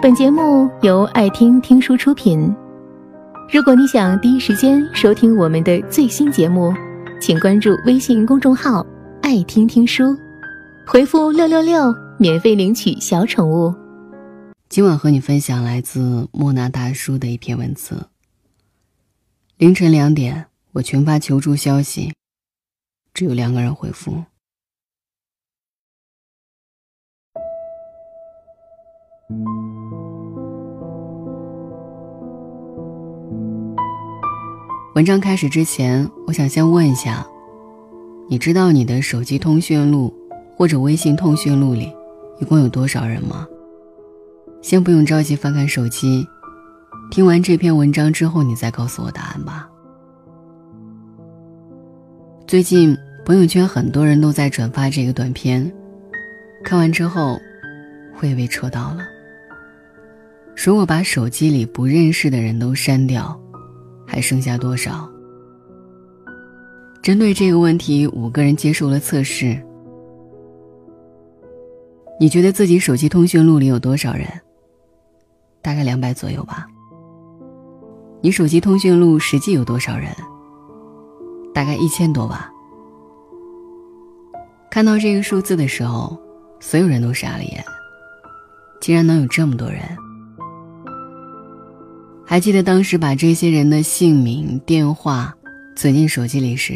本节目由爱听听书出品。如果你想第一时间收听我们的最新节目，请关注微信公众号“爱听听书”，回复“六六六”免费领取小宠物。今晚和你分享来自莫那大叔的一篇文字。凌晨两点，我群发求助消息，只有两个人回复。文章开始之前，我想先问一下，你知道你的手机通讯录或者微信通讯录里一共有多少人吗？先不用着急翻看手机，听完这篇文章之后，你再告诉我答案吧。最近朋友圈很多人都在转发这个短片，看完之后，我也被戳到了。如果把手机里不认识的人都删掉。还剩下多少？针对这个问题，五个人接受了测试。你觉得自己手机通讯录里有多少人？大概两百左右吧。你手机通讯录实际有多少人？大概一千多吧。看到这个数字的时候，所有人都傻了眼，竟然能有这么多人。还记得当时把这些人的姓名、电话存进手机里时，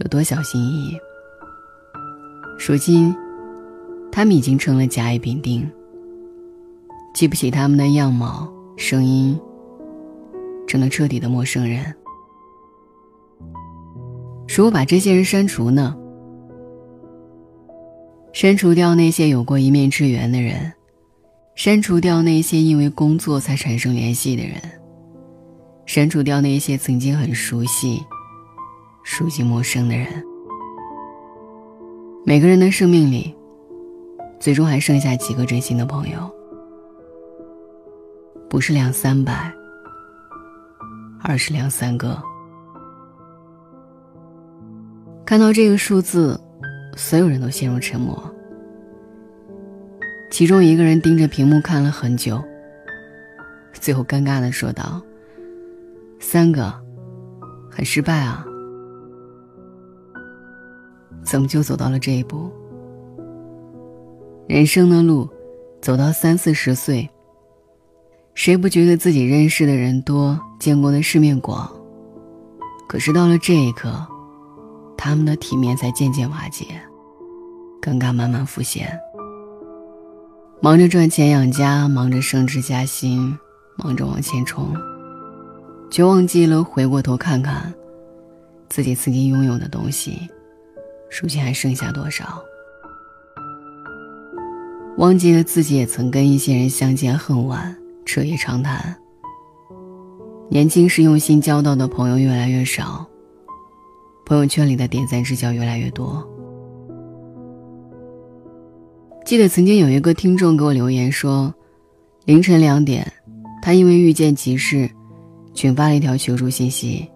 有多小心翼翼。如今，他们已经成了甲乙丙丁，记不起他们的样貌、声音，成了彻底的陌生人。如果把这些人删除呢？删除掉那些有过一面之缘的人。删除掉那些因为工作才产生联系的人，删除掉那些曾经很熟悉、熟悉陌生的人。每个人的生命里，最终还剩下几个真心的朋友，不是两三百，而是两三个。看到这个数字，所有人都陷入沉默。其中一个人盯着屏幕看了很久，最后尴尬的说道：“三个，很失败啊，怎么就走到了这一步？人生的路，走到三四十岁，谁不觉得自己认识的人多，见过的世面广？可是到了这一刻，他们的体面才渐渐瓦解，尴尬慢慢浮现。”忙着赚钱养家，忙着升职加薪，忙着往前冲，却忘记了回过头看看，自己曾经拥有的东西，如今还剩下多少？忘记了自己也曾跟一些人相见恨晚，彻夜长谈。年轻时用心交到的朋友越来越少，朋友圈里的点赞之交越来越多。记得曾经有一个听众给我留言说，凌晨两点，他因为遇见急事，群发了一条求助信息。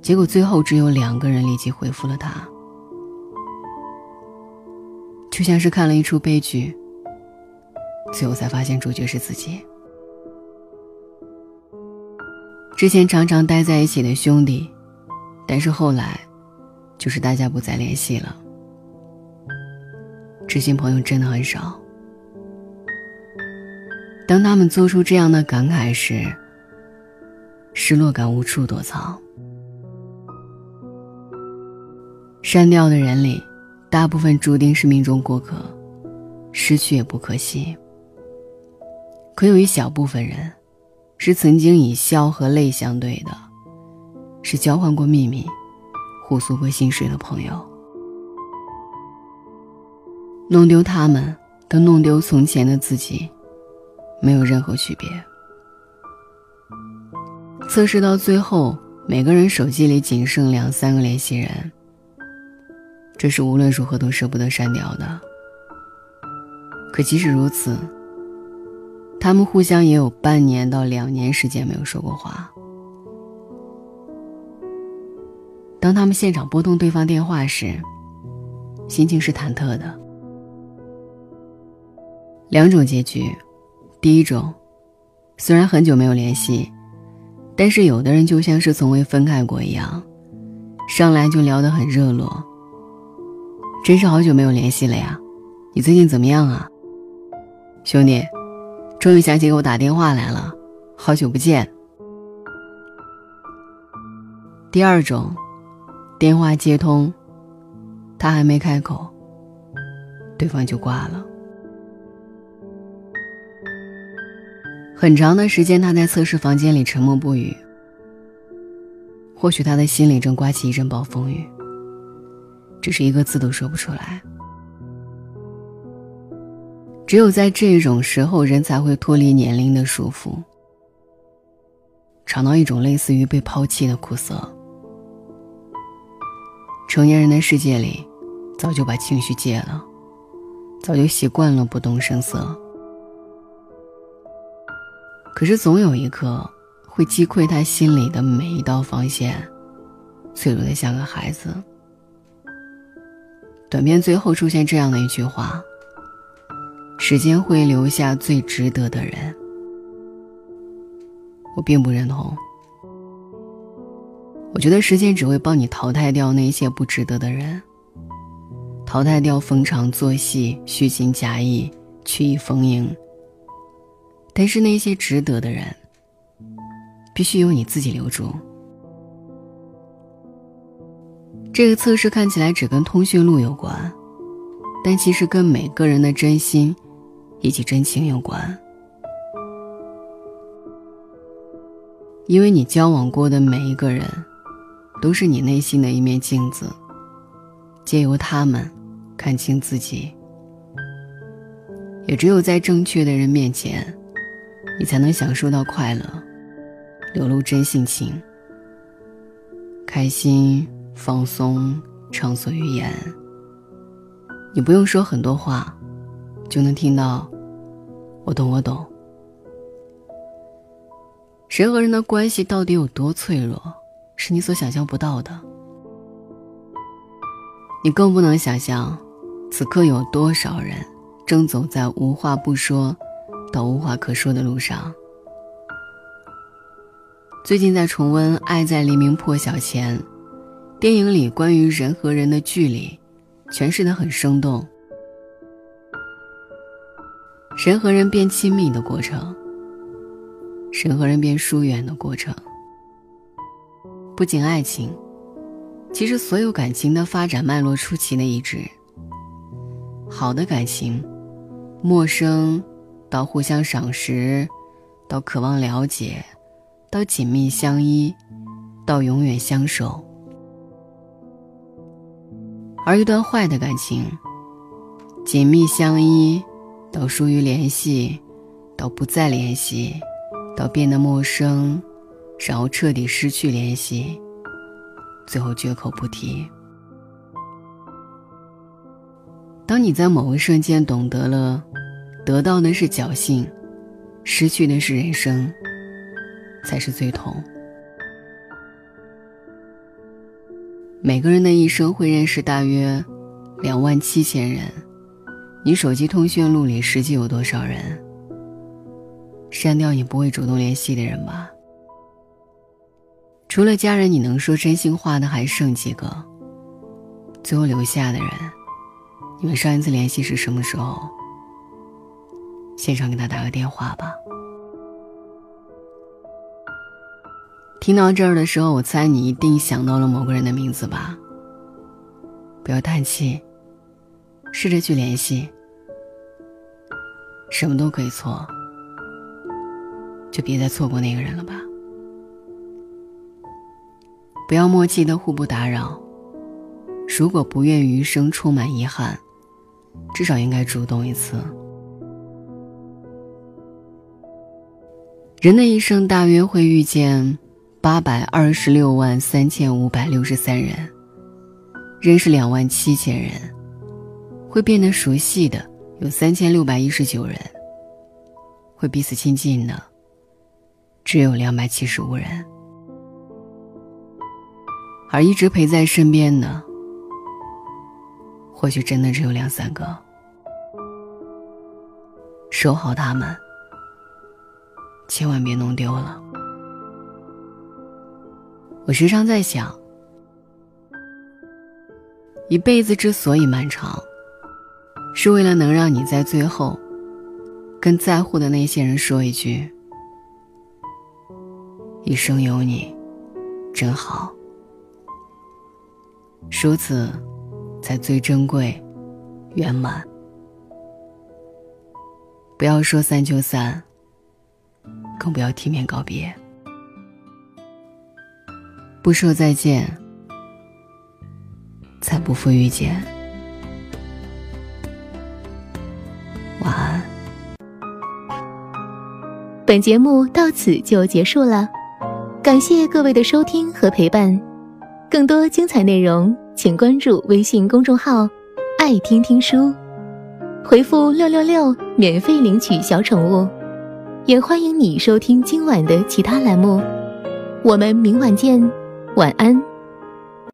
结果最后只有两个人立即回复了他，就像是看了一出悲剧。最后才发现主角是自己。之前常常待在一起的兄弟，但是后来，就是大家不再联系了。知心朋友真的很少。当他们做出这样的感慨时，失落感无处躲藏。删掉的人里，大部分注定是命中过客，失去也不可惜。可有一小部分人，是曾经以笑和泪相对的，是交换过秘密、互诉过心事的朋友。弄丢他们，跟弄丢从前的自己，没有任何区别。测试到最后，每个人手机里仅剩两三个联系人，这是无论如何都舍不得删掉的。可即使如此，他们互相也有半年到两年时间没有说过话。当他们现场拨通对方电话时，心情是忐忑的。两种结局，第一种，虽然很久没有联系，但是有的人就像是从未分开过一样，上来就聊得很热络。真是好久没有联系了呀，你最近怎么样啊，兄弟？终于想起给我打电话来了，好久不见。第二种，电话接通，他还没开口，对方就挂了。很长的时间，他在测试房间里沉默不语。或许他的心里正刮起一阵暴风雨，只是一个字都说不出来。只有在这种时候，人才会脱离年龄的束缚，尝到一种类似于被抛弃的苦涩。成年人的世界里，早就把情绪戒了，早就习惯了不动声色。可是总有一刻，会击溃他心里的每一道防线，脆弱的像个孩子。短片最后出现这样的一句话：“时间会留下最值得的人。”我并不认同。我觉得时间只会帮你淘汰掉那些不值得的人，淘汰掉逢场作戏、虚情假意、曲意逢迎。但是那些值得的人，必须由你自己留住。这个测试看起来只跟通讯录有关，但其实跟每个人的真心以及真情有关。因为你交往过的每一个人，都是你内心的一面镜子，借由他们看清自己。也只有在正确的人面前。你才能享受到快乐，流露真性情，开心、放松、畅所欲言。你不用说很多话，就能听到“我懂，我懂”。人和人的关系到底有多脆弱，是你所想象不到的。你更不能想象，此刻有多少人正走在无话不说。到无话可说的路上。最近在重温《爱在黎明破晓前》，电影里关于人和人的距离，诠释的很生动。人和人变亲密的过程，人和人变疏远的过程。不仅爱情，其实所有感情的发展脉络出奇的一致。好的感情，陌生。到互相赏识，到渴望了解，到紧密相依，到永远相守。而一段坏的感情，紧密相依，到疏于联系，到不再联系，到变得陌生，然后彻底失去联系，最后绝口不提。当你在某一瞬间懂得了。得到的是侥幸，失去的是人生，才是最痛。每个人的一生会认识大约两万七千人，你手机通讯录里实际有多少人？删掉你不会主动联系的人吧。除了家人，你能说真心话的还剩几个？最后留下的人，你们上一次联系是什么时候？现场给他打个电话吧。听到这儿的时候，我猜你一定想到了某个人的名字吧？不要叹气，试着去联系。什么都可以错，就别再错过那个人了吧。不要默契的互不打扰。如果不愿余生充满遗憾，至少应该主动一次。人的一生大约会遇见八百二十六万三千五百六十三人，认识两万七千人，会变得熟悉的有三千六百一十九人，会彼此亲近的只有两百七十五人，而一直陪在身边的，或许真的只有两三个。守好他们。千万别弄丢了。我时常在想，一辈子之所以漫长，是为了能让你在最后，跟在乎的那些人说一句：“一生有你，真好。”如此，才最珍贵、圆满。不要说散就散，更不要体面告别。不说再见，才不负遇见。晚安。本节目到此就结束了，感谢各位的收听和陪伴。更多精彩内容，请关注微信公众号“爱听听书”，回复“六六六”免费领取小宠物。也欢迎你收听今晚的其他栏目。我们明晚见。晚安。